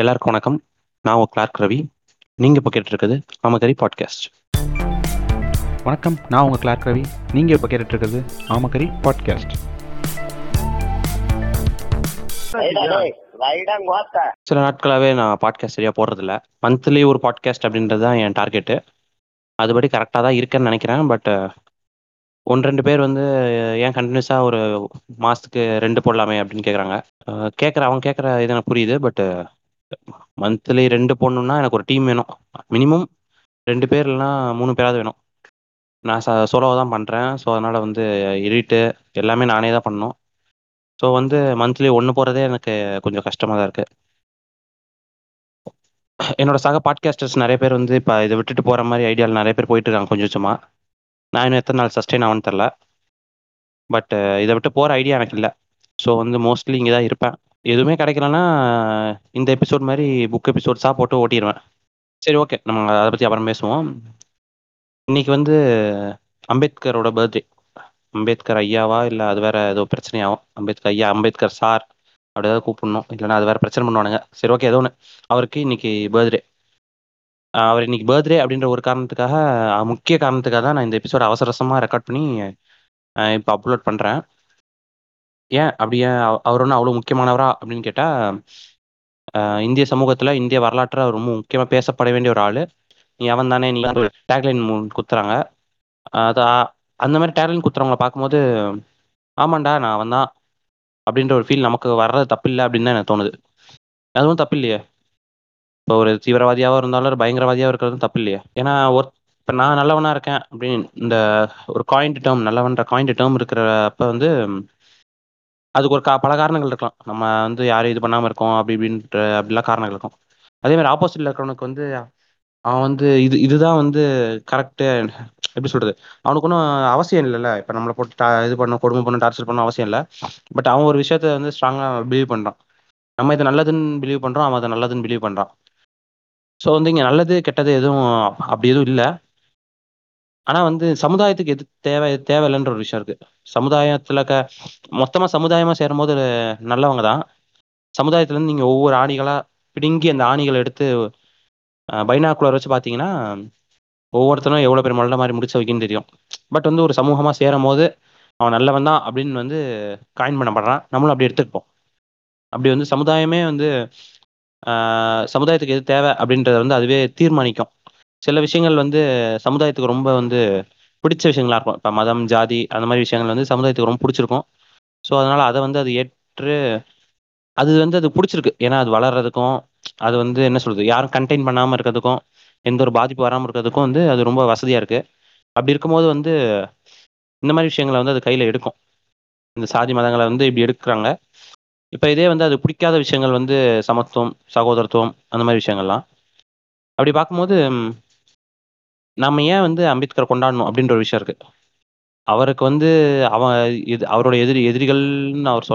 எல்லாருக்கும் வணக்கம். நான் உங்கள் கிளார்க் ரவி. நீங்கள் இப்போ கேட்டுருக்குது ஆமகரி பாட்காஸ்ட் வணக்கம் நான் உங்கள் கிளார்க் ரவி. நீங்கள் இப்போ கேட்டுட்ருக்குது ஆமகரி பாட்காஸ்ட் சில நாட்களாகவே நான் பாட்காஸ்ட் சரியாக போடுறதில்ல. மந்த்லி ஒரு பாட்காஸ்ட் அப்படின்றது தான் என் டார்கெட்டு அதுபடி கரெக்டாக தான் இருக்கேன்னு நினைக்கிறேன். பட் ஒன்று ரெண்டு பேர் வந்து ஏன் கண்டினியூஸாக ஒரு மாதத்துக்கு ரெண்டு போடலாமே அப்படின்னு கேட்குறாங்க கேட்குற அவங்க கேட்குற இது எனக்கு புரியுது. பட் மந்த்லி ரெண்டு போடணுன்னா எனக்கு ஒரு டீம் வேணும். மினிமம் ரெண்டு பேர் இல்லைனா மூணு பேராவது வேணும். நான் ச சோலோவாக தான் பண்ணுறேன் ஸோ அதனால் வந்து எடிட்டு எல்லாமே நானே தான் பண்ணணும். ஸோ வந்து மந்த்லி ஒன்று போகிறதே எனக்கு கொஞ்சம் கஷ்டமாக தான் இருக்குது என்னோட சக பாட்காஸ்டர்ஸ் நிறைய பேர் வந்து இப்போ இதை விட்டுட்டு போகிற மாதிரி ஐடியாவில் நிறைய பேர் போயிட்டு இருக்காங்க கொஞ்சம் கொஞ்சமாக நான் இன்னும் எத்தனை நாள் சஸ்டெயின் ஆகும்னு தெரில பட் இதை விட்டு போகிற ஐடியா எனக்கு இல்லை. ஸோ வந்து மோஸ்ட்லி இங்கே தான் இருப்பேன். எதுவுமே கிடைக்கலன்னா இந்த எபிசோட் மாதிரி புக் எபிசோட்ஸாக போட்டு ஓட்டிடுவேன் சரி ஓகே நம்ம அதை பற்றி அப்புறம் பேசுவோம். இன்னைக்கு வந்து அம்பேத்கரோட பர்த்டே அம்பேத்கர் ஐயாவா? இல்லை அது வேற ஏதோ பிரச்சனையாகும் அம்பேத்கர் ஐயா அம்பேத்கர் சார் அப்படி ஏதாவது கூப்பிடணும். இல்லைன்னா அது வேற பிரச்சனை பண்ணுவானுங்க. சரி ஓகே ஏதோ ஒன்று அவருக்கு இன்னைக்கு பர்த்டே அவர் இன்னைக்கு பர்த்டே அப்படின்ற ஒரு காரணத்துக்காக முக்கிய காரணத்துக்காக தான் நான் இந்த எபிசோட அவசரசமாக அவசரமாக ரெக்கார்ட் பண்ணி இப்போ அப்லோட் பண்ணுறேன் ஏன் அப்படி ஏன் அவர் ஒன்றும் அவ்வளோ முக்கியமானவரா அப்படின்னு கேட்டால் இந்திய சமூகத்தில் இந்திய வரலாற்றில் ரொம்ப முக்கியமாக பேசப்பட வேண்டிய ஒரு ஆள். நீ அவன் தானே நீ டேக்லைன் குத்துறாங்க. அது அந்த மாதிரி டேக்லைன் குத்துறவங்கள பார்க்கும்போது ஆமாண்டா நான் அவன் தான் அப்படின்ற ஒரு ஃபீல் நமக்கு வர்றது தப்பில்லை அப்படின்னு தான் எனக்கு தோணுது. அதுவும் தப்பு இல்லையே இப்போ ஒரு தீவிரவாதியாகவும் இருந்தாலும் ஒரு பயங்கரவாதியாக இருக்கிறதும் தப்பு இல்லையே ஏன்னா ஒரு இப்போ நான் நல்லவனாக இருக்கேன் அப்படின்னு இந்த ஒரு காயின்ட் டேர்ம் நல்லவன்ற காயின்ட் டேர்ம் இருக்கிறப்ப வந்து அதுக்கு ஒரு கா பல காரணங்கள் இருக்கலாம். நம்ம வந்து யாரும் இது பண்ணாமல் இருக்கோம் அப்படி இப்படின்ற அப்படிலாம் காரணங்கள் இருக்கும். அதே மாதிரி ஆப்போசிட்டில் இருக்கிறவனுக்கு வந்து அவன் வந்து இது இதுதான் வந்து கரெக்டு எப்படி சொல்கிறது அவனுக்கு ஒன்றும் அவசியம் இல்லைல்ல. இப்போ நம்மளை போட்டு இது பண்ண கொடுமை பண்ண டார்ச்சர் பண்ண அவசியம் இல்லை. பட் அவன் ஒரு விஷயத்த வந்து ஸ்ட்ராங்காக பிலீவ் பண்ணுறான் நம்ம இதை நல்லதுன்னு பிலீவ் பண்ணுறோம் அவன் அதை நல்லதுன்னு பிலீவ் பண்ணுறான் ஸோ வந்து இங்கே நல்லது கெட்டது எதுவும் அப்படி எதுவும் இல்லை. ஆனால் வந்து சமுதாயத்துக்கு எது தேவை எது தேவையில்லைன்ற ஒரு விஷயம் இருக்குது சமுதாயத்தில் க மொத்தமாக சமுதாயமாக சேரும்போது நல்லவங்க தான். சமுதாயத்துலேருந்து நீங்கள் ஒவ்வொரு ஆணிகளாக பிடுங்கி அந்த ஆணிகளை எடுத்து பைனாக்குலர் வச்சு பார்த்தீங்கன்னா ஒவ்வொருத்தரும் எவ்வளோ பேர் மல்ல மாதிரி முடிச்ச வைக்கின்னு தெரியும். பட் வந்து ஒரு சமூகமாக சேரும் போது அவன் நல்லவன் தான் அப்படின்னு வந்து காயின் பண்ணப்படுறான். நம்மளும் அப்படி எடுத்துருப்போம் அப்படி வந்து சமுதாயமே வந்து சமுதாயத்துக்கு எது தேவை அப்படின்றத வந்து அதுவே தீர்மானிக்கும். சில விஷயங்கள் வந்து சமுதாயத்துக்கு ரொம்ப வந்து பிடிச்ச விஷயங்களா இருக்கும். இப்போ மதம் ஜாதி அந்த மாதிரி விஷயங்கள் வந்து சமுதாயத்துக்கு ரொம்ப பிடிச்சிருக்கும். ஸோ அதனால் அதை வந்து அது ஏற்று அது வந்து அது பிடிச்சிருக்கு. ஏன்னா அது வளர்றதுக்கும் அது வந்து என்ன சொல்றது? யாரும் கண்டெயின் பண்ணாமல் இருக்கிறதுக்கும் எந்த ஒரு பாதிப்பு வராமல் இருக்கிறதுக்கும் வந்து அது ரொம்ப வசதியாக இருக்குது அப்படி இருக்கும்போது வந்து இந்த மாதிரி விஷயங்களை வந்து அது கையில் எடுக்கும். இந்த சாதி மதங்களை வந்து இப்படி எடுக்கிறாங்க. இப்போ இதே வந்து அது பிடிக்காத விஷயங்கள் வந்து சமத்துவம் சகோதரத்துவம் அந்த மாதிரி விஷயங்கள்லாம். அப்படி பார்க்கும்போது நம்ம ஏன் வந்து அம்பேத்கர் கொண்டாடணும் அப்படின்ற ஒரு விஷயம் இருக்குது அவருக்கு வந்து அவன் இது அவரோட எதிரி எதிரிகள்னு அவர் சொ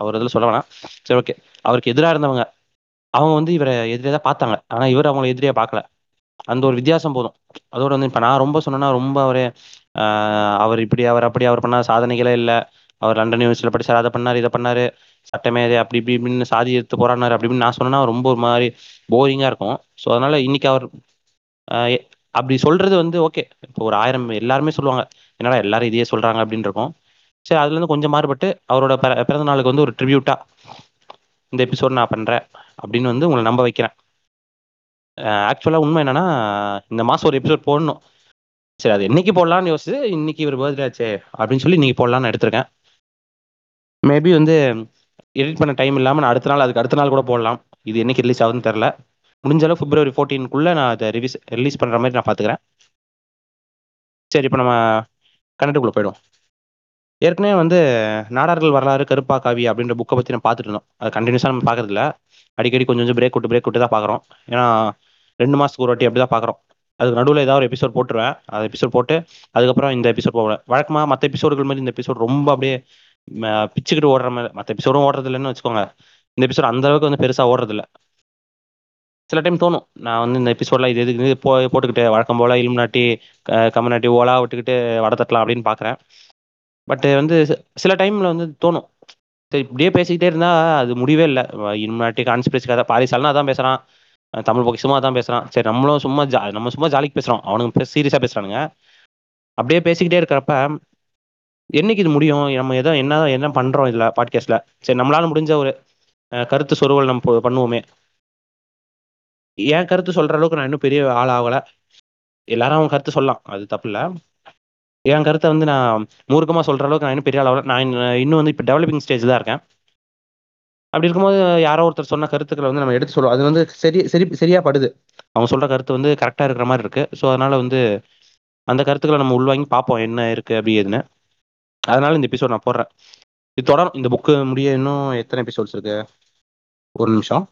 அவர் இதில் சொல்ல வேணாம். சரி ஓகே அவருக்கு எதிராக இருந்தவங்க அவங்க வந்து இவரை எதிரியாக தான் பார்த்தாங்க. ஆனால் இவர் அவங்கள எதிரியாக பார்க்கல. அந்த ஒரு வித்தியாசம் போதும். அதோட வந்து இப்போ நான் ரொம்ப சொன்னேன்னா ரொம்ப அவர் அவர் இப்படி அவர் அப்படி அவர் பண்ண சாதனைகளே இல்லை. அவர் லண்டன் யூனிவர்சிட்டியில் படிச்சார் அதை பண்ணார் இதை பண்ணார். சட்டமே அப்படி இப்படி இப்படின்னு சாதி எடுத்து போராடினார் இப்படின்னு நான் சொன்னேன்னா ரொம்ப ஒரு மாதிரி போரிங்காக இருக்கும். ஸோ அதனால் இன்னைக்கு அவர் அப்படி சொல்கிறது வந்து ஓகே இப்போ ஒரு ஆயிரம் எல்லாருமே சொல்லுவாங்க என்னடா எல்லாரும் இதையே சொல்கிறாங்க அப்படின்னு இருக்கும் சரி அதுலேருந்து கொஞ்சம் மாறுபட்டு அவரோட பிறந்த நாளுக்கு வந்து ஒரு ட்ரிபியூட்டாக இந்த எபிசோட் நான் பண்ணுறேன் அப்படின்னு வந்து உங்களை நம்ப வைக்கிறேன். ஆக்சுவலாக உண்மை என்னன்னா இந்த மாதம் ஒரு எபிசோட் போடணும். சரி அது என்னைக்கு போடலான்னு யோசிச்சு இன்னைக்கு ஒரு பர்த்டே ஆச்சு அப்படின்னு சொல்லி இன்னைக்கு போடலான்னு எடுத்திருக்கேன். மேபி வந்து எடிட் பண்ண டைம் இல்லாமல் நான் அடுத்த நாள் அதுக்கு அடுத்த நாள் கூட போடலாம். இது என்னைக்கு ரிலீஸ் ஆகுதுன்னு தெரில முடிஞ்ச அளவு பிப்ரவரி ஃபோர்டீனுக்குள்ளே நான் அதை ரிலீஸ் ரிலீஸ் பண்ணுற மாதிரி நான் பார்த்துக்கிறேன் சரி இப்போ நம்ம கனெக்டுக்குள்ளே போயிடுவோம். ஏற்கனவே வந்து நாடார்கள் வரலாறு கருப்பா காவி அப்படின்ற புக்கை பற்றி நான் பார்த்துட்டு இருந்தோம். அது கண்டினியூஸாக நம்ம பார்க்கறதில்ல அடிக்கடி கொஞ்சம் கொஞ்சம் பிரேக் விட்டு பிரேக் விட்டு தான் பார்க்குறோம் ஏன்னா ரெண்டு மாதத்துக்கு ஒரு வாட்டி அப்படி தான் பார்க்குறோம் அதுக்கு நடுவில் ஏதாவது ஒரு எபிசோட் போட்டுருவேன். அது எபிசோட் போட்டு அதுக்கப்புறம் இந்த எபிசோட் போடுவேன். வழக்கமாக மற்ற எபிசோடுகள் மாதிரி இந்த எபிசோட் ரொம்ப அப்படியே பிச்சுக்கிட்டு ஓடுற மாதிரி மற்ற எபிசோடும் ஓடுறது இல்லைன்னு வச்சுக்கோங்க. இந்த எபிசோட் அந்த அளவுக்கு வந்து பெருசாக ஓடுறதில்ல. சில டைம் தோணும். நான் வந்து இந்த எபிசோட்லாம் இது எதுக்கு போ போட்டுக்கிட்டு வழக்கம் போல் இலுமினாட்டி கம்மநாட்டி ஓலா விட்டுக்கிட்டு வடை தட்டலாம் அப்படின்னு பார்க்குறேன் பட்டு வந்து சில டைமில் வந்து தோணும். சரி இப்படியே பேசிக்கிட்டே இருந்தால் அது முடிவே இல்லை. இனிமேட்டு கான்ஸ்பிரசி கதை பாரிசாலனா அதான் பேசுகிறான் தமிழ் சும்மா தான் பேசுகிறான் சரி நம்மளும் சும்மா ஜா நம்ம சும்மா ஜாலிக்கு பேசுறோம். அவனுங்க சீரியஸாக பேசுகிறானுங்க அப்படியே பேசிக்கிட்டே இருக்கிறப்ப என்னைக்கு இது முடியும்? நம்ம எதோ என்ன என்ன பண்ணுறோம் இதில் பாட்காஸ்ட்டில் சரி நம்மளால முடிஞ்ச ஒரு கருத்து சொருவல் நம்ம பண்ணுவோமே. என் கருத்து சொல்ற அளவுக்கு நான் இன்னும் பெரிய ஆள் ஆகல. எல்லாரும் அவங்க கருத்து சொல்லலாம். அது தப்பு இல்லை. என் கருத்தை வந்து நான் மூர்க்கமாக சொல்ற அளவுக்கு நான் இன்னும் பெரிய ஆள் ஆகல. நான் இன்னும் வந்து இப்போ டெவலப்பிங் ஸ்டேஜ் தான் இருக்கேன். அப்படி இருக்கும்போது யாரோ ஒருத்தர் சொன்ன கருத்துக்களை வந்து நம்ம எடுத்து சொல்லுவோம். அது வந்து சரி சரி சரியா படுது. அவங்க சொல்ற கருத்து வந்து கரெக்டாக இருக்கிற மாதிரி இருக்கு. ஸோ அதனால வந்து அந்த கருத்துக்களை நம்ம உள்வாங்கி பார்ப்போம். என்ன இருக்கு அப்படி எதுன்னு. அதனால இந்த எபிசோட் நான் போடுறேன். இது தொடரும். இந்த புக்கு முடிய இன்னும் எத்தனை எபிசோட்ஸ் இருக்கு? ஒரு நிமிஷம்.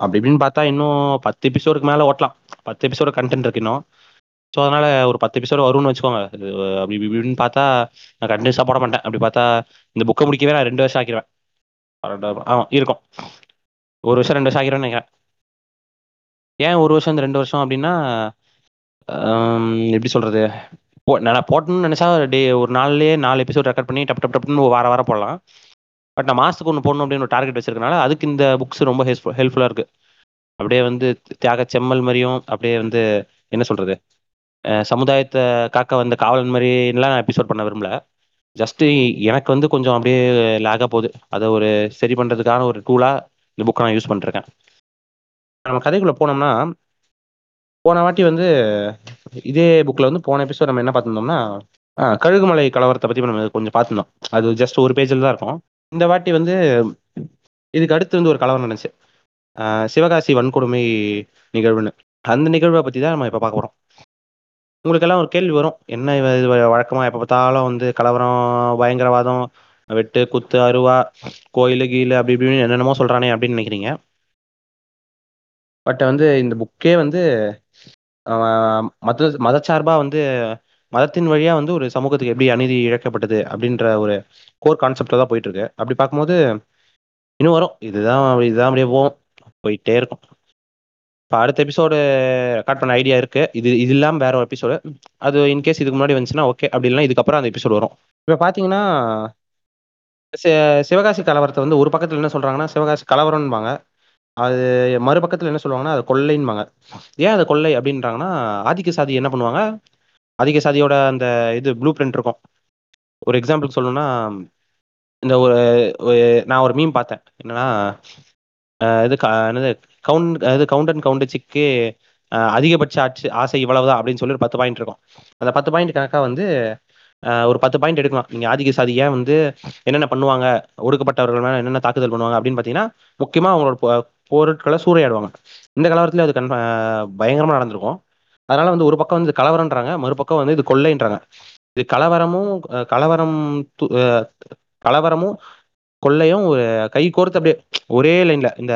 அப்படி இப்படின்னு பார்த்தா இன்னும் பத்து எபிசோடுக்கு மேலே ஓட்டலாம். பத்து எபிசோட கண்டென்ட் இருக்கு இன்னும். ஸோ அதனால ஒரு பத்து எபிசோடு வரும்னு வச்சுக்கோங்க. அப்படி இப்படின்னு பார்த்தா நான் கண்டினியூஸாக போட மாட்டேன். அப்படி பார்த்தா இந்த புக்கை முடிக்கவே நான் ரெண்டு வருஷம் ஆக்கிடுவேன் ஆமாம் இருக்கும். ஒரு வருஷம் ரெண்டு வருஷம் ஆகிரும்னு நினைக்கிறேன். ஏன் ஒரு வருஷம் இந்த ரெண்டு வருஷம் அப்படின்னா எப்படி சொல்கிறது போ நான் போட்டணும்னு நினைச்சா டே ஒரு நாள்லேயே நாலு எபிசோட் ரெக்கார்ட் பண்ணி டப் டப் டப்னு வார வாரம் போடலாம். பட் நான் மாசத்துக்கு ஒன்று போடணும் அப்படின்னு ஒரு டார்கெட் வச்சிருக்கனால அதுக்கு இந்த புக்ஸ் ரொம்ப ஹெல்ப்ஃபுல்லாக இருக்கு. அப்படியே வந்து தியாக செம்மல் மாதிரியும் அப்படியே வந்து என்ன சொல்றது? சமுதாயத்தை காக்க வந்த காவலன் மாதிரிலாம் நான் எபிசோட் பண்ண விரும்பல. ஜஸ்ட்டு எனக்கு வந்து கொஞ்சம் அப்படியே லேகாக போகுது. அதை ஒரு சரி பண்ணுறதுக்கான ஒரு டூலாக இந்த புக்கை நான் யூஸ் பண்ணிருக்கேன். நம்ம கதைக்குள்ளே போனோம்னா போன வாட்டி வந்து இதே புக்கில் வந்து போன எபிசோட் நம்ம என்ன பார்த்துருந்தோம்னா கழுகுமலை கலவரத்தை பற்றி நம்ம கொஞ்சம் பார்த்துருந்தோம். அது ஜஸ்ட் ஒரு பேஜில் தான் இருக்கும். இந்த வாட்டி வந்து இதுக்கு அடுத்து வந்து ஒரு கலவரம் நடந்துச்சு. சிவகாசி வன்கொடுமை நிகழ்வுன்னு. அந்த நிகழ்வை பத்தி தான் நம்ம இப்போ பார்க்க போறோம். உங்களுக்கு எல்லாம் ஒரு கேள்வி வரும். என்ன இது வழக்கமா எப்போ பார்த்தாலும் வந்து கலவரம் பயங்கரவாதம் வெட்டு குத்து அருவா கோயில் கீழு அப்படி இப்படின்னு என்னென்னமோ சொல்றானே அப்படின்னு நினைக்கிறீங்க. பட் வந்து இந்த புக்கே வந்து மத மதச்சார்பா வந்து மதத்தின் வழியா வந்து ஒரு சமூகத்துக்கு எப்படி அநீதி இழைக்கப்பட்டது அப்படின்ற ஒரு கோர் கான்செப்ட்ல தான் போயிட்டு இருக்கு அப்படி பார்க்கும்போது இன்னும் வரும். இதுதான் அப்படி- இதுதான் அப்படியே போவோம் போயிட்டே இருக்கும். இப்போ அடுத்த எபிசோடு ரெக்கார்ட் பண்ண ஐடியா இருக்கு. இது இது இல்லாமல் வேற ஒரு எபிசோடு அது இன்கேஸ் இதுக்கு முன்னாடி வந்துச்சுன்னா ஓகே அப்படி இல்லைனா இதுக்கப்புறம் அந்த எபிசோடு வரும். இப்போ பார்த்தீங்கன்னா சிவகாசி கலவரத்தை வந்து ஒரு பக்கத்தில் என்ன சொல்கிறாங்கன்னா சிவகாசி கலவரம்பாங்க. அது மறுபக்கத்தில் என்ன சொல்லுவாங்கன்னா அது கொள்ளைன்பாங்க. ஏன் அது கொள்ளை அப்படின்றாங்கன்னா ஆதிக்க சாதி என்ன பண்ணுவாங்க? ஆதிக்க சாதியோட அந்த இது ப்ளூ பிரிண்ட் இருக்கும். ஒரு எக்ஸாம்பிளுக்கு சொல்லணும்னா இந்த ஒரு ஒரு- நான் ஒரு மீன் பார்த்தேன். என்னன்னா இது க- என்னது கவுண்ட் இது கவுண்டன் கவுண்டச்சிக்கு அதிகபட்ச ஆட்சி ஆசை இவ்வளவுதான் அப்படின்னு சொல்லி ஒரு பத்து பாயிண்ட் இருக்கும். அந்த பத்து பாயிண்ட் கணக்காக வந்து ஒரு பத்து பாயிண்ட் எடுக்கலாம். நீங்கள் ஆதிக்க சாதி ஏன் வந்து என்னென்ன பண்ணுவாங்க ஒடுக்கப்பட்டவர்கள் மேலே என்னென்ன தாக்குதல் பண்ணுவாங்க அப்படின்னு பார்த்தீங்கன்னா முக்கியமாக அவங்களோட பொருட்களை சூறையாடுவாங்க. இந்த கலவரத்துல அது கன் பயங்கரமாக நடந்திருக்கும். அதனால வந்து ஒரு பக்கம் வந்து இது கலவரம்ன்றாங்க மறுபக்கம் வந்து இது கொள்ளைன்றாங்க. இது கலவரமும் கலவரம் து- கலவரமும் கொள்ளையும் ஒரு கை கோர்த்து அப்படியே ஒரே லைன்ல இந்த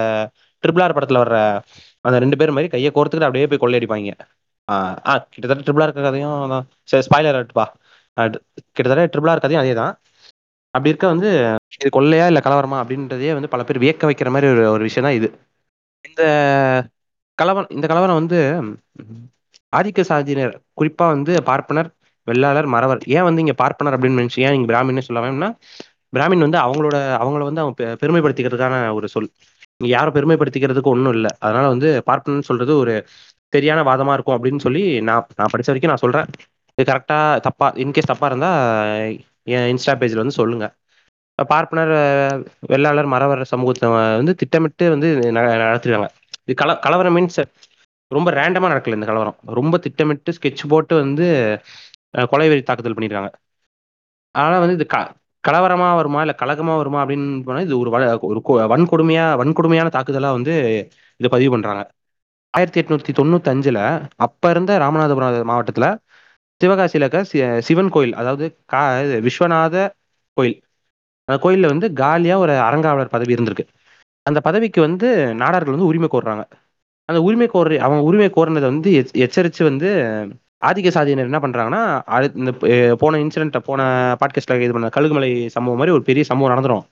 ட்ரிபிள் ஆர் படத்துல வர்ற அந்த ரெண்டு பேர் மாதிரி கையை கோர்த்துக்கிட்டு அப்படியே போய் கொள்ளையடிப்பாங்க ஆஹ் ஆ கிட்டத்தட்ட ட்ரிபிள் ஆர் கதையும் அதான். சரி ஸ்பாய்லர் ஆட்டுப்பா கிட்டத்தட்ட ட்ரிபிள் ஆர் கதையும் அதே தான் அப்படி இருக்க வந்து இது கொள்ளையா இல்ல கலவரமா அப்படின்றதே வந்து பல பேர் வியக்க வைக்கிற மாதிரி ஒரு ஒரு விஷயம் தான் இது. இந்த கலவரம் இந்த கலவரம் வந்து ஆதிக்க சாதியினர் குறிப்பா வந்து பார்ப்பனர் வெள்ளாளர் மறவர். ஏன் வந்து இங்க பார்ப்பனர் அப்படின்னு நினைச்சு ஏன் நீங்க பிராமின்னு சொல்லாமன்னா பிராமின் வந்து அவங்களோட அவங்கள வந்து அவங்க பெ- பெருமைப்படுத்திக்கிறதுக்கான ஒரு சொல். இங்க யாரும் பெருமைப்படுத்திக்கிறதுக்கு ஒன்றும் இல்லை. அதனால வந்து பார்ப்பனர்னு சொல்றது ஒரு சரியான வாதமா இருக்கும் அப்படின்னு சொல்லி நான் நான் படிச்ச வரைக்கும் நான் சொல்றேன். இது கரெக்டா தப்பா இன்கேஸ் தப்பா இருந்தா என் இன்ஸ்டா பேஜ்ல வந்து சொல்லுங்க. பார்ப்பனர் வெள்ளாளர் மறவர் சமூகத்தை வந்து திட்டமிட்டு வந்து ந- இது கல கலவரம் மீன்ஸ் ரொம்ப ரேண்டமாக நடக்கல இந்த கலவரம். ரொம்ப திட்டமிட்டு ஸ்கெட்ச் போட்டு வந்து கொலை வெறி தாக்குதல் பண்ணியிருக்காங்க அதனால் வந்து இது க கலவரமாக வருமா இல்லை கலகமாக வருமா அப்படின்னு போனால் இது ஒரு ஒரு வன்கொடுமையாக வன்கொடுமையான தாக்குதலாக வந்து இதை பதிவு பண்ணுறாங்க ஆயிரத்தி எட்நூத்தி தொண்ணூத்தஞ்சில் அப்போ இருந்த ராமநாதபுரம் மாவட்டத்தில் சிவகாசியில் இருக்க சி- சிவன் கோயில் அதாவது கா இது விஸ்வநாத கோயில். அந்த கோயிலில் வந்து காலியாக ஒரு அறங்காவலர் பதவி இருந்திருக்கு. அந்த பதவிக்கு வந்து நாடார்கள் வந்து உரிமை கோர்றாங்க. அந்த உரிமை கோர் அவங்க உரிமை கோரினதை வந்து எச்சரித்து வந்து ஆதிக்க சாதியினர் என்ன பண்ணுறாங்கன்னா இந்த போன இன்சிடென்ட்டை போன பாட்காஸ்ட்டில் இது பண்ண கழுகுமலை சம்பவம் மாதிரி ஒரு பெரிய சம்பவம் நடந்துரும்.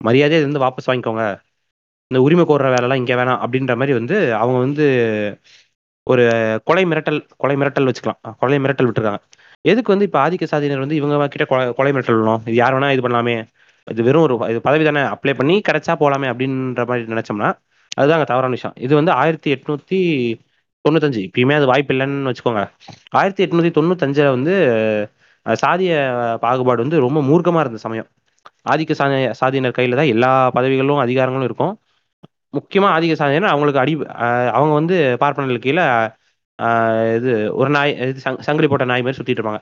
மரியாதையை இது வந்து வாபஸ் வாங்கிக்கோங்க. இந்த உரிமை கோர்ற வேலைலாம் இங்கே வேணாம் அப்படின்ற மாதிரி வந்து அவங்க வந்து ஒரு கொலை மிரட்டல் கொலை மிரட்டல் வச்சுக்கலாம். கொலை மிரட்டல் விட்டுருக்காங்க. எதுக்கு வந்து இப்போ ஆதிக்க சாதியினர் வந்து இவங்க கிட்ட கொலை கொலை மிரட்டல் விடணும்? இது யார் வேணா இது பண்ணலாமே. இது வெறும் ஒரு இது பதவி தானே அப்ளை பண்ணி கிடைச்சா போகலாமே அப்படின்ற மாதிரி நினச்சோம்னா அதுதான் தவறான விஷயம். இது வந்து ஆயிரத்தி எட்நூத்தி தொண்ணூத்தஞ்சு. இப்பயுமே அது வாய்ப்பு இல்லைன்னு வச்சுக்கோங்க. ஆயிரத்தி எட்நூத்தி தொண்ணூத்தஞ்சுல வந்து சாதிய பாகுபாடு வந்து ரொம்ப மூர்க்கமா இருந்த சமயம். ஆதிக்க சாதி சாதியினர் கையில தான் எல்லா பதவிகளும் அதிகாரங்களும் இருக்கும். முக்கியமா ஆதிக்க சாதியினர் அவங்களுக்கு அடி அவங்க வந்து பார்ப்பனர்கள் கீழே இது ஒரு நாய் இது சங்- சங்கிலி போட்ட நாய் மாதிரி சுத்திட்டு இருப்பாங்க.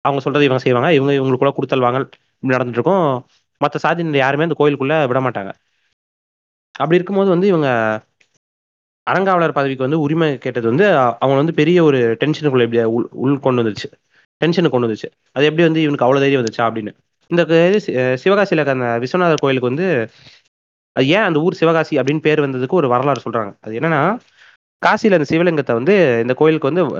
அவங்க சொல்றது இவங்க செய்வாங்க. இவங்க இவங்களுக்குள்ள கொடுத்தல் வாங்கல் இப்படி நடந்துட்டு இருக்கும். மற்ற சாதியினர் யாருமே அந்த கோயிலுக்குள்ள விட மாட்டாங்க. அப்படி இருக்கும்போது வந்து இவங்க அறங்காவலர் பதவிக்கு வந்து உரிமை கேட்டது வந்து அவங்க வந்து பெரிய ஒரு டென்ஷனுக்குள்ள எப்படி உள் உள் கொண்டு வந்துருச்சு. டென்ஷனுக்கு கொண்டு வந்துச்சு அது எப்படி வந்து இவனுக்கு அவ்வளோ தைரியம் வந்துச்சா அப்படின்னு. இந்த சிவகாசியில் சி- இருக்க அந்த விஸ்வநாதர் கோயிலுக்கு வந்து அது ஏன் அந்த ஊர் சிவகாசி அப்படின்னு பேர் வந்ததுக்கு ஒரு வரலாறு சொல்றாங்க. அது என்னன்னா காசியில் அந்த சிவலிங்கத்தை வந்து இந்த கோயிலுக்கு வந்து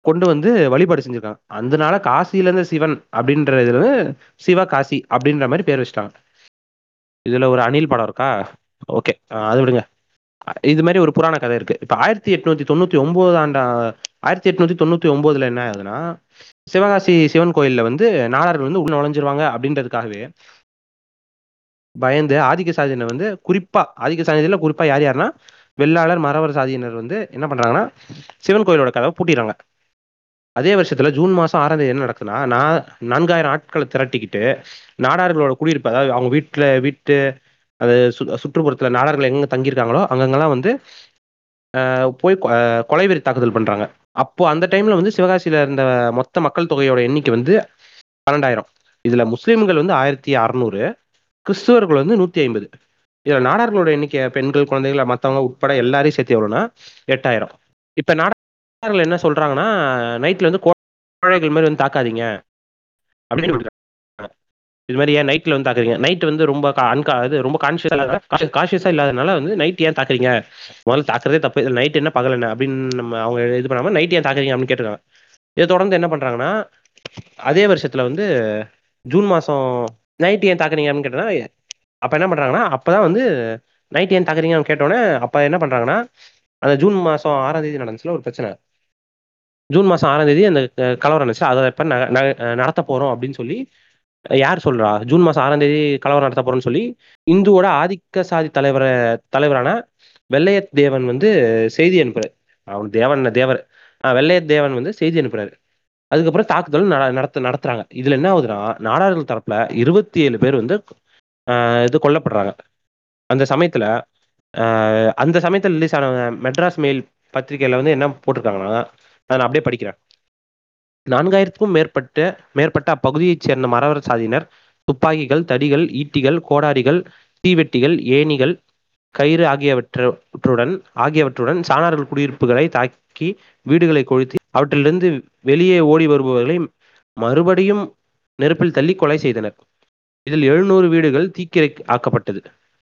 கொண்டு வந்து வழிபாடு செஞ்சுருக்காங்க. அதனால காசியிலேருந்து சிவன் அப்படின்ற இதில் வந்து சிவகாசி அப்படின்ற மாதிரி பேர் வச்சுட்டாங்க. இதுல ஒரு அணில் படம் இருக்கா? ஓகே அது விடுங்க. இது மாதிரி ஒரு புராண கதை இருக்கு. இப்போ ஆயிரத்தி எட்நூத்தி தொண்ணூத்தி ஒன்பது ஆண்டா ஆயிரத்தி எட்நூத்தி தொண்ணூத்தி ஒன்பதுல என்ன ஆகுதுன்னா சிவகாசி சிவன் கோயில்ல வந்து நாடார்கள் வந்து உள்ள நுழைஞ்சிருவாங்க அப்படின்றதுக்காகவே பயந்து ஆதிக்க சாதியினர் வந்து குறிப்பா ஆதிக்க சாதியில குறிப்பா யார் யாருன்னா வெள்ளாளர் மறவர் சாதியினர் வந்து என்ன பண்றாங்கன்னா சிவன் கோயிலோட கதவை பூட்டிடுறாங்க. அதே வருஷத்துல ஜூன் மாசம் ஆறாம் தேதி என்ன நடக்குதுன்னா நான் நான்காயிரம் ஆட்களை திரட்டிக்கிட்டு நாடார்களோட குடியிருப்பு அதாவது அவங்க வீட்டுல வீட்டு அது சு சுற்றுப்புறத்துல நாடார்கள் எங்க தங்கியிருக்காங்களோ அங்கங்கெல்லாம் வந்து ஆஹ் போய் கொலைவெறி தாக்குதல் பண்றாங்க. அப்போ அந்த டைம்ல வந்து சிவகாசியில இருந்த மொத்த மக்கள் தொகையோட எண்ணிக்கை வந்து பன்னெண்டாயிரம். இதுல முஸ்லீம்கள் வந்து ஆயிரத்தி அறநூறு கிறிஸ்துவர்கள் வந்து நூத்தி ஐம்பது. இதுல நாடார்களோட எண்ணிக்கை பெண்கள் குழந்தைகள் மத்தவங்க உட்பட எல்லாரையும் சேர்த்து எவ்வளோன்னா எட்டாயிரம். இப்ப நாடார்கள் என்ன சொல்றாங்கன்னா நைட்ல வந்து கோழைகள் மாதிரி வந்து தாக்காதீங்க. அப்படின்னு. இது மாதிரி ஏன் நைட்ல வந்து தாக்குறீங்க? நைட் வந்து ரொம்ப அன்கா இது ரொம்ப கான்சியஸா கான்சியஸா இல்லாதனால வந்து நைட் ஏன் தாக்குறீங்க? முதல்ல தாக்குறதே தப்பு. இதில் நைட் என்ன பகல் என்ன அப்படின்னு நம்ம அவங்க இது பண்ணாம நைட் ஏன் தாக்குறீங்க? அப்படின்னு கேட்டிருக்காங்க. இதை தொடர்ந்து என்ன பண்றாங்கன்னா அதே வருஷத்துல வந்து ஜூன் மாசம் நைட் ஏன் தாக்குறீங்க? அப்படின்னு கேட்டோன்னா அப்ப என்ன பண்றாங்கன்னா அப்பதான் வந்து நைட் ஏன் தாக்குறீங்க? அப்படின்னு கேட்டோன்னே அப்ப என்ன பண்றாங்கன்னா அந்த ஜூன் மாசம் ஆறாம் தேதி நடந்துச்சுல ஒரு பிரச்சனை. ஜூன் மாசம் ஆறாம் தேதி அந்த கலவரம் நடந்துச்சு. அதை இப்போ ந- ந- நடத்த போறோம் அப்படின்னு சொல்லி யார் சொல்றா? ஜூன் மாசம் ஆறாம் தேதி கலவரம் நடத்த போறோம்னு சொல்லி இந்துவோட ஆதிக்க சாதி தலைவர தலைவரான வெள்ளையத் தேவன் வந்து செய்தி அனுப்புறாரு. அவன் தேவன் தேவர். ஆஹ் வெள்ளையத் தேவன் வந்து செய்தி அனுப்புறாரு. அதுக்கப்புறம் தாக்குதல் நட- நடத்த நடத்துறாங்க. இதுல என்ன ஆகுதுன்னா நாடார்கள் தரப்புல இருபத்தி ஏழு பேர் வந்து ஆஹ் இது கொல்லப்படுறாங்க. அந்த சமயத்துல ஆஹ் அந்த சமயத்துல ரிலீஸ் ஆன மெட்ராஸ் மெயில் பத்திரிகையில வந்து என்ன போட்டிருக்காங்கன்னா அதை நான் அப்படியே படிக்கிறேன். நான்காயிரத்துக்கும் மேற்பட்ட மேற்பட்ட அப்பகுதியைச் சேர்ந்த மறவர் சாதியினர் துப்பாக்கிகள் தடிகள் ஈட்டிகள் கோடாரிகள் தீவெட்டிகள் ஏணிகள் கயிறு ஆகியவற்றுடன் ஆகியவற்றுடன் சாணார்கள் குடியிருப்புகளை தாக்கி வீடுகளை கொளுத்தி அவற்றிலிருந்து வெளியே ஓடி வருபவர்களை மறுபடியும் நெருப்பில் தள்ளி கொலை செய்தனர். இதில் எழுநூறு வீடுகள் தீக்கிரை ஆக்கப்பட்டது.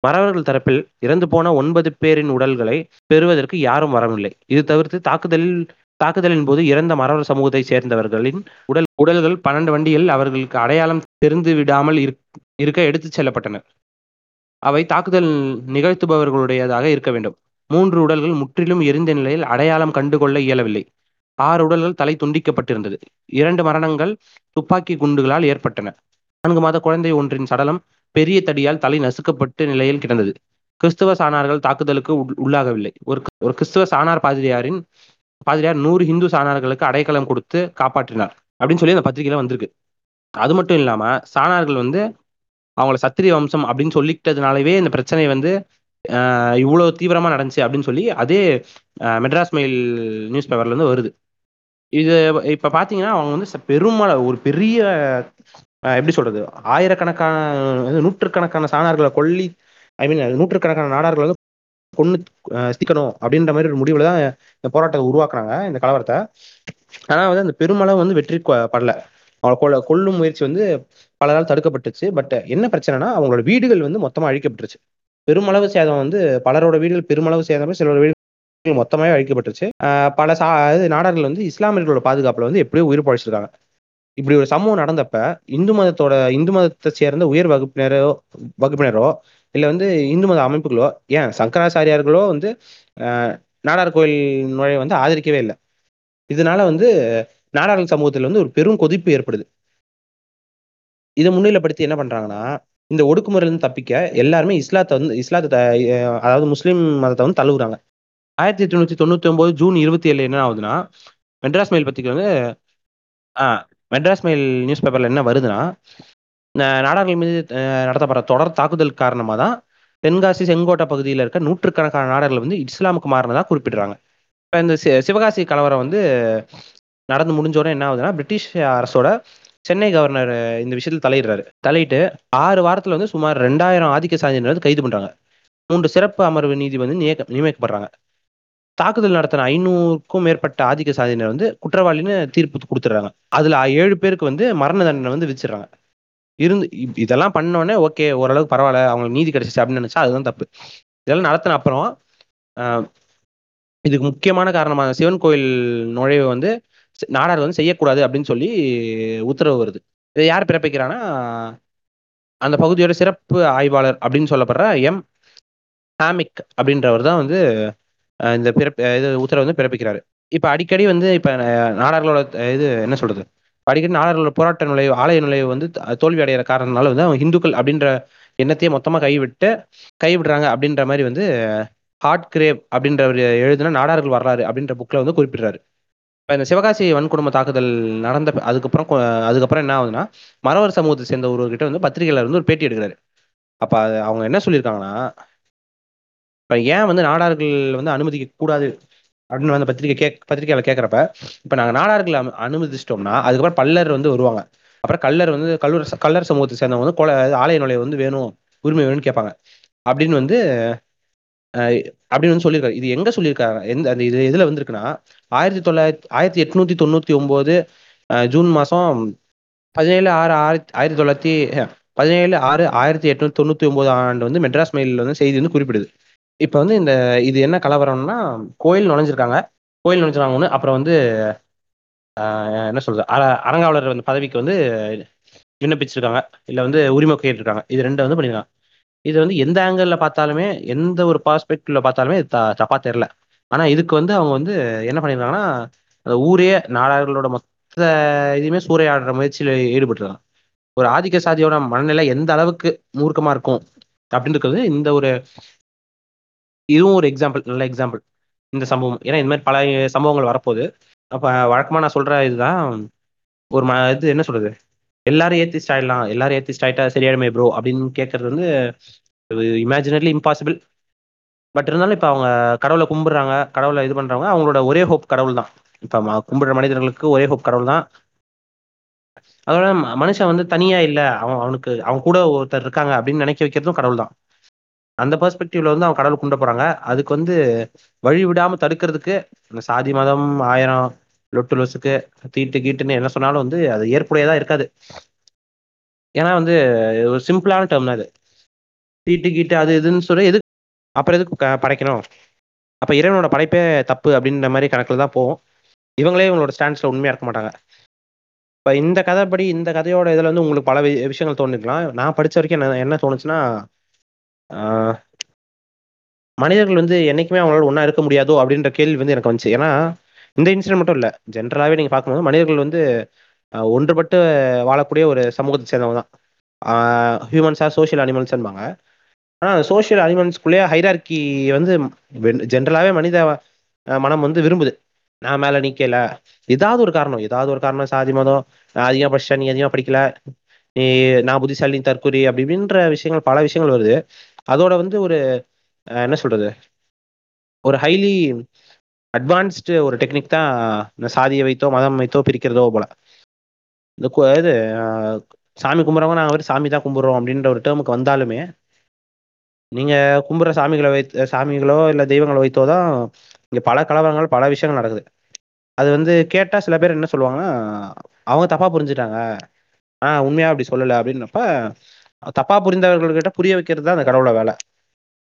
மறவர்கள் தரப்பில் இறந்து போன ஒன்பது பேரின் உடல்களை பெறுவதற்கு யாரும் வரவில்லை. இது தவிர்த்து தாக்குதலில் தாக்குதலின் போது இறந்த மறவர் சமூகத்தை சேர்ந்தவர்களின் உடல் உடல்கள் பன்னெண்டு வண்டியில் அவர்களுக்கு அடையாளம் தெரிந்து விடாமல் இருக்க எடுத்துச் செல்லப்பட்டன. அவை தாக்குதல் நிகழ்த்துபவர்களுடையதாக இருக்க வேண்டும். மூன்று உடல்கள் முற்றிலும் எரிந்த நிலையில் அடையாளம் கண்டுகொள்ள இயலவில்லை. ஆறு உடல்கள் தலை துண்டிக்கப்பட்டிருந்தது. இரண்டு மரணங்கள் துப்பாக்கி குண்டுகளால் ஏற்பட்டன. நான்கு மாத குழந்தை ஒன்றின் சடலம் பெரிய தடியால் தலை நசுக்கப்பட்டு நிலையில் கிடந்தது. கிறிஸ்துவ சாணார்கள் தாக்குதலுக்கு உள்- உள்ளாகவில்லை. ஒரு ஒரு கிறிஸ்துவ சாணார் பாதிரியாரின் பாதிரியார் நூறு இந்து சாணார்களுக்கு அடைக்கலம் கொடுத்து காப்பாற்றினார். அப்படின்னு சொல்லி அந்த பத்திரிகையில வந்திருக்கு. அது மட்டும் இல்லாம சாணார்கள் வந்து அவங்கள சத்திரிய வம்சம் அப்படின்னு சொல்லிக்கிட்டதுனாலவே இந்த பிரச்சனை வந்து இவ்வளோ தீவிரமா நடந்துச்சு அப்படின்னு சொல்லி அதே மெட்ராஸ் மெயில் நியூஸ் பேப்பர்ல இருந்து வருது. இது இப்ப பாத்தீங்கன்னா அவங்க வந்து பெருமளவு ஒரு பெரிய எப்படி சொல்றது? ஆயிரக்கணக்கான நூற்றுக்கணக்கான சாணார்களை கொல்லி ஐ மீன் நூற்றுக்கணக்கான நாடார்களை வந்து கொண்டு சிக்கணும் அப்படின்ற மாதிரி ஒரு முடிவில் தான் இந்த போராட்டத்தை உருவாக்குறாங்க இந்த கலவரத்தை. ஆனா வந்து அந்த பெருமளவு வந்து வெற்றி கொ- படல. அவங்களை கொல்ல கொல்லும் முயற்சி வந்து பலரால் தடுக்கப்பட்டுச்சு. பட் என்ன பிரச்சனைனா அவங்களோட வீடுகள் வந்து மொத்தமா அழிக்கப்பட்டுருச்சு. பெருமளவு சேதம் வந்து பலரோட வீடுகள் பெருமளவு சேதம் சிலரோட வீடுகள் மொத்தமாவே அழிக்கப்பட்டுருச்சு. பல சா நாடர்கள் வந்து இஸ்லாமியர்களோட பாதுகாப்புல வந்து எப்படியோ உயிர் பழிச்சிருக்காங்க. இப்படி ஒரு சம்பவம் நடந்தப்ப இந்து மதத்தோட இந்து மதத்தை சேர்ந்த உயர் வகுப்பினரோ வகுப்பினரோ இல்லை வந்து இந்து மத அமைப்புகளோ ஏன் சங்கராச்சாரியார்களோ வந்து ஆஹ் நாடார் கோயில் நுழைய வந்து ஆதரிக்கவே இல்லை. இதனால வந்து நாடார்கள் சமூகத்தில் வந்து ஒரு பெரும் கொதிப்பு ஏற்படுது. இதை முன்னிலைப்படுத்தி என்ன பண்றாங்கன்னா இந்த ஒடுக்குமுறையிலிருந்து தப்பிக்க எல்லாருமே இஸ்லாத்தை வந்து இஸ்லாத்தை அதாவது முஸ்லீம் மதத்தை வந்து தழுவுறாங்க. ஆயிரத்தி எட்நூத்தி தொண்ணூத்தி ஒன்பது ஜூன் இருபத்தி ஏழு என்ன ஆகுதுன்னா மெட்ராஸ் மெயில் பத்திக்கு வந்து ஆஹ் மெட்ராஸ் மெயில் நியூஸ் பேப்பர்ல என்ன வருதுன்னா நாடார்கள் மீது நடத்தப்படுற தொடர் தாக்குதல் காரணமாக தான் தென்காசி செங்கோட்டை பகுதியில் இருக்க நூற்றுக்கணக்கான நாடர்கள் வந்து இஸ்லாமுக்கு மாறினதாக குறிப்பிடுறாங்க. இப்போ இந்த சி- சிவகாசி கலவரம் வந்து நடந்து முடிஞ்சோடனே என்ன ஆகுதுன்னா பிரிட்டிஷ் அரசோட சென்னை கவர்னர் இந்த விஷயத்தில் தலையிடுறாரு. தலையிட்டு ஆறு வாரத்தில் வந்து சுமார் ரெண்டாயிரம் ஆதிக்க சாதியினர் வந்து கைது பண்ணுறாங்க மூன்று சிறப்பு அமர்வு நீதி வந்து நியக்க- நியமிக்கப்படுறாங்க. தாக்குதல் நடத்தின ஐநூறுக்கும் மேற்பட்ட ஆதிக்க சாதியினர் வந்து குற்றவாளின்னு தீர்ப்பு கொடுத்துட்றாங்க. அதில் ஏழு பேருக்கு வந்து மரண தண்டனை வந்து விதிச்சிடுறாங்க. இருந்து இதெல்லாம் பண்ண உடனே ஓகே ஓரளவுக்கு பரவாயில்ல அவங்களுக்கு நீதி கிடைச்சிச்சு அப்படின்னு நினைச்சா அதுதான் தப்பு. இதெல்லாம் நடத்தின அப்புறம் ஆஹ், இதுக்கு முக்கியமான காரணமாக சிவன் கோயில் நுழைவு வந்து நாடார் வந்து செய்யக்கூடாது அப்படின்னு சொல்லி உத்தரவு வருது. இதை யார் பிறப்பிக்கிறான்னா அந்த பகுதியோட சிறப்பு ஆய்வாளர் அப்படின்னு சொல்லப்படுற எம். ஹாமிக் அப்படின்றவர் தான் வந்து இந்த பிறப்பு இது உத்தரவு வந்து பிறப்பிக்கிறாரு. இப்போ அடிக்கடி வந்து இப்போ நாடார்களோட இது என்ன சொல்றது? அடிக்கடி நாடார்களோட போராட்ட நுழைவு ஆலய நுழைவு வந்து தோல்வி அடைகிற காரணனால வந்து அவங்க இந்துக்கள் அப்படின்ற எண்ணத்தையே மொத்தமாக கைவிட்டு கைவிடுறாங்க அப்படின்ற மாதிரி வந்து ஹார்ட் கிரேவ் அப்படின்றவர் எழுதின நாடார்கள் வரலாறு அப்படின்ற புக்கில் வந்து குறிப்பிடுறாரு. இப்போ இந்த சிவகாசி வன்கொடுமை தாக்குதல் நடந்த அதுக்கப்புறம் அதுக்கப்புறம் என்ன ஆகுதுன்னா மரவர் சமூகத்தை சேர்ந்த ஒருவர்கிட்ட வந்து பத்திரிகையாளர் வந்து ஒரு பேட்டி எடுக்கிறாரு. அப்போ அது அவங்க என்ன சொல்லியிருக்காங்கன்னா இப்போ ஏன் வந்து நாடார்கள் வந்து அனுமதிக்க கூடாது அப்படின்னு வந்து பத்திரிகை கேக் பத்திரிகையாளர் கேட்குறப்ப இப்போ நாங்கள் நாடார்களை அனுமதிச்சிட்டோம்னா அதுக்கப்புறம் பல்லர் வந்து வருவாங்க. அப்புறம் கல்லர் வந்து கல்லூர் கல்லர் சமூகத்தை சேர்ந்தவங்க வந்து கொலை ஆலய நுழைய வந்து வேணும் உரிமை வேணும்னு கேட்பாங்க. அப்படின்னு வந்து அப்படின்னு வந்து சொல்லியிருக்காரு. இது எங்க சொல்லியிருக்காங்க? எந்த அந்த இது எதுல வந்திருக்குன்னா ஆயிரத்தி தொள்ளாயிரத்தி ஆயிரத்தி எட்நூத்தி தொண்ணூற்றி ஒம்பது ஜூன் மாதம் பதினேழு ஆறு ஆயிரத்தி ஆயிரத்தி தொள்ளாயிரத்தி பதினேழு ஆறு ஆயிரத்தி எட்நூத்தி தொண்ணூற்றி ஒம்பது ஆண்டு வந்து மெட்ராஸ் மெயிலில் வந்து செய்தி வந்து குறிப்பிடுது. இப்போ வந்து இந்த இது என்ன கலவரம்னா கோயில் நுழைஞ்சிருக்காங்க. கோயில் நுழைஞ்சிருக்காங்க ஒன்று அப்புறம் வந்து ஆஹ், என்ன சொல்றது அர அரங்காவலர் வந்து பதவிக்கு வந்து விண்ணப்பிச்சிருக்காங்க. இல்லை வந்து உரிமை கேட்டிருக்காங்க இது ரெண்டு வந்து பண்ணியிருக்காங்க இது வந்து எந்த ஆங்கிளில் பார்த்தாலுமே எந்த ஒரு பாஸ்பெக்டிவ்ல பார்த்தாலுமே இது த தப்பா தெரில ஆனால் இதுக்கு வந்து அவங்க வந்து என்ன பண்ணியிருக்காங்கன்னா அந்த ஊரே நாடார்களோட மொத்த இதுவுமே சூறையாடுற முயற்சியில் ஈடுபட்டுருக்காங்க. ஒரு ஆதிக்க சாதியோட மனநிலை எந்த அளவுக்கு மூர்க்கமா இருக்கும் அப்படின்றது இந்த ஒரு இதுவும் ஒரு எக்ஸாம்பிள் நல்ல எக்ஸாம்பிள் இந்த சம்பவம். ஏன்னா இந்த மாதிரி பல சம்பவங்கள் வரப்போகுது. அப்போ வழக்கமாக நான் சொல்கிற இதுதான் ஒரு ம இது என்ன சொல்கிறது எல்லாரும் ஏத்திஸ்ட் ஆயிடலாம். எல்லாரும் ஏத்திஸ்ட் ஆயிட்டா சரியாயிடுமே ப்ரோ அப்படின்னு கேட்கறது வந்து இமேஜினர்லி இம்பாசிபிள் பட் இருந்தாலும் இப்போ அவங்க கடவுளை கும்பிடுறாங்க கடவுளை இது பண்ணுறவங்க அவங்களோட ஒரே ஹோப் கடவுள் தான் இப்போ கும்பிடுற மனிதர்களுக்கு ஒரே ஹோப் கடவுள் தான் அதோட மனுஷன் வந்து தனியாக இல்லை. அவன் அவனுக்கு அவன் கூட ஒருத்தர் இருக்காங்க அப்படின்னு நினைக்க வைக்கிறதும் கடவுள் தான் அந்த பெர்ஸ்பெக்டிவ்ல வந்து அவன் கடவுள் கொண்டு போறாங்க. அதுக்கு வந்து வழி விடாம தடுக்கிறதுக்கு இந்த சாதி மதம் ஆயிரம் லொட்டு லொசுக்கு தீட்டு கீட்டுன்னு என்ன சொன்னாலும் வந்து அது ஏற்புடையதா இருக்காது. ஏன்னா வந்து ஒரு சிம்பிளான டேர்ம் தான் அது தீட்டு கீட்டு அது இதுன்னு சொல்லி எதுக்கு அப்புறம் எதுக்கு படைக்கணும்? அப்ப இறைவனோட படைப்பே தப்பு அப்படின்ற மாதிரி கணக்குல தான் போகும். இவங்களே இவங்களோட ஸ்டாண்ட்ஸ்ல உண்மையா இருக்க மாட்டாங்க. இப்போ இந்த கதைப்படி இந்த கதையோட இதில் வந்து உங்களுக்கு பல வி- விஷயங்கள் தோணுக்கலாம் நான் படித்த வரைக்கும் என்ன என்ன தோணுச்சுன்னா மனிதர்கள் வந்து என்னைக்குமே அவங்களால ஒன்றா இருக்க முடியாதோ அப்படின்ற கேள்வி வந்து எனக்கு வந்துச்சு. ஏன்னா இந்த இன்சிடென்ட் மட்டும் இல்லை ஜென்ரலாகவே நீங்கள் பார்க்கும்போது மனிதர்கள் வந்து ஒன்றுபட்டு வாழக்கூடிய ஒரு சமூகத்தை சேர்ந்தவங்க தான் ஹியூமன்ஸாக சோஷியல் அனிமல்ஸ்ன்பாங்க ஆனால் சோஷியல் அனிமல்ஸ்குள்ளேயே ஹைரார்கி வந்து ஜென்ரலாகவே மனித மனம் வந்து விரும்புது. நான் மேலே நிற்கல ஏதாவது ஒரு காரணம் ஏதாவது ஒரு காரணம் சாதி மதம் நான் அதிகமாக படிச்சா நீ அதிகமாக படிக்கல நீ நான் புத்திசாலி நீ தற்கொலை அப்படி இப்படின்ற விஷயங்கள் பல விஷயங்கள் வருது. அதோட வந்து ஒரு என்ன சொல்றது? ஒரு ஹைலி அட்வான்ஸ்டு ஒரு டெக்னிக் தான் இந்த சாதியை வைத்தோ மதம் வைத்தோ பிரிக்கிறதோ போல. இந்த இது சாமி கும்பிட்றவங்க நாங்கள் வந்து சாமி தான் கும்பிட்றோம் அப்படின்ற ஒரு டேர்முக்கு வந்தாலுமே நீங்கள் கும்பிட்ற சாமிகளை வைத்து சாமிகளோ இல்லை தெய்வங்களை வைத்தோ தான் இங்கே பல கலவரங்கள் பல விஷயங்கள் நடக்குது. அது வந்து கேட்டால் சில பேர் என்ன சொல்லுவாங்கன்னா அவங்க தப்பாக புரிஞ்சுட்டாங்க. ஆ உண்மையாக அப்படி சொல்லலை அப்படின்னப்ப தப்பா புரிந்தவர்கள்கிட்ட புரிய வைக்கிறது தான் அந்த கடவுளோட வேலை.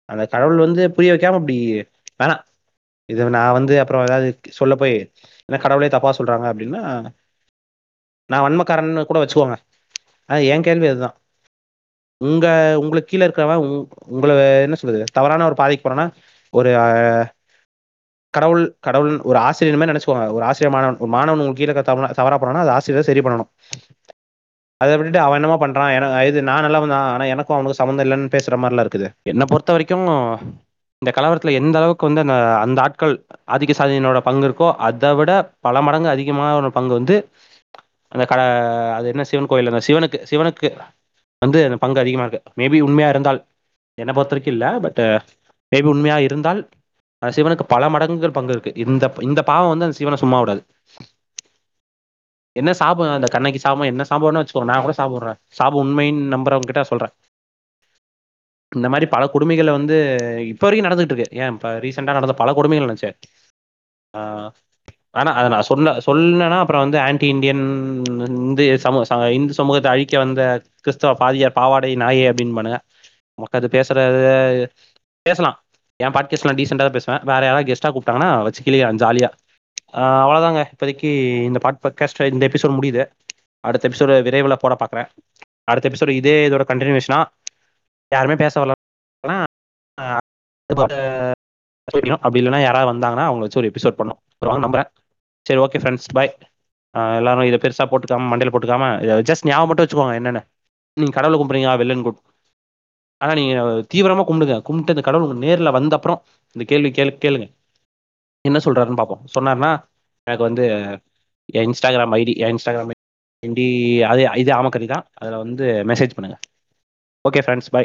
அந்த கடவுள் வந்து புரிய வைக்காம அப்படி வேணாம் இது நான் வந்து அப்புறம் ஏதாவது சொல்ல போய் என்ன கடவுளே தப்பா சொல்றாங்க அப்படின்னா நான் வன்மக்காரன் கூட வச்சுக்கோங்க. அது என் கேள்வி அதுதான். உங்க உங்களுக்கு கீழே இருக்கிறவன் உங்- உங்களை என்ன சொல்றது தவறான ஒரு பாதைக்கு போறான்னா ஒரு கடவுள் கடவுள் ஒரு ஆசிரியர் மாதிரி நினைச்சுக்கோங்க. ஒரு ஆசிரியர் மாணவன் ஒரு மாணவன் உங்களுக்கு கீழே தவறா தவறா போனானா அது ஆசிரியர் சரி பண்ணணும். அதை விட்டுட்டு அவன் என்னமா பண்றான். என இது நான் நல்லா வந்தான். ஆனா எனக்கும் அவனுக்கு சம்மந்தம் இல்லைன்னு பேசுற மாதிரிலாம் இருக்குது. என்னை பொறுத்த வரைக்கும் இந்த கலவரத்துல எந்த அளவுக்கு வந்து அந்த அந்த ஆட்கள் ஆதிக்க சாதியினோட பங்கு இருக்கோ அதை விட பல மடங்கு அதிகமான பங்கு வந்து அந்த கட அது என்ன சிவன் கோயில். அந்த சிவனுக்கு சிவனுக்கு வந்து அந்த பங்கு அதிகமா இருக்கு. மேபி உண்மையா இருந்தால் என்னை பொறுத்த வரைக்கும் இல்லை பட் மேபி உண்மையா இருந்தால் அந்த சிவனுக்கு பல மடங்குகள் பங்கு இருக்கு. இந்த இந்த பாவம் வந்து அந்த சிவனை சும்மா விடாது. என்ன சாபம்? அந்த கண்ணகி சாபம் என்ன சாபம்னு வச்சுக்கோங்க நான் கூட சாப்பிட்றேன். சாபம் உண்மைன்னு நம்புறவங்க கிட்ட சொல்றேன். இந்த மாதிரி பல கொடுமைகளை வந்து இப்போ வரைக்கும் நடந்துகிட்டு இருக்கு. ஏன் இப்போ ரீசெண்டாக நடந்த பல கொடுமைகள் நினச்சேன். ஆனால் அதை நான் சொல்ல சொன்னேன்னா அப்புறம் வந்து ஆன்டி இந்தியன் இந்து சமூக ச- இந்து சமூகத்தை அழிக்க வந்த கிறிஸ்தவ பாதியார் பாவாடை நாயே அப்படின்னு பண்ணுங்க. நமக்கு அது பேசுறது பேசலாம். என் பாட்காஸ்ட்லாம் டீசெண்டாக தான் பேசுவேன். வேற யாராவது கெஸ்ட்டாக கூப்பிட்டாங்கன்னா வச்சு கிளியா ஜாலியாக அவ்வளோதாங்க இப்போதைக்கு இந்த பாட் பாட்காஸ்ட் இந்த எபிசோட் முடியுது. அடுத்த எபிசோடு விரைவில் போட பார்க்குறேன் அடுத்த எபிசோடு இதே இதோட கண்டினியூஷனா யாருமே பேச வரலாம் அப்படி இல்லைன்னா யாராவது வந்தாங்கன்னா அவங்களை வச்சு ஒரு எபிசோட் பண்ணோம். வருவாங்க நம்புறேன். சரி ஓகே ஃப்ரெண்ட்ஸ் பாய் எல்லாரும் இதை பெருசாக போட்டுக்காம மண்டையில் போட்டுக்காம ஜஸ்ட் ஞாபகம் மட்டும் வச்சுக்கோங்க. என்னென்ன? நீங்கள் கடவுளை கும்பிட்றீங்க வெள்ளன் குட் ஆனால் நீங்கள் தீவிரமாக கும்பிடுங்க. கும்பிட்டு இந்த கடவுள் நேரில் வந்த அப்புறம் இந்த கேள்வி கேளு கேளுங்க. என்ன சொல்றாருன்னு பார்ப்போம் சொன்னார்னா எனக்கு வந்து என் இன்ஸ்டாகிராம் ஐடி என் இன்ஸ்டாகிராம் ஐடி அது இது ஆமக்கறி தான். அதில் வந்து மெசேஜ் பண்ணுங்க. Okay friends by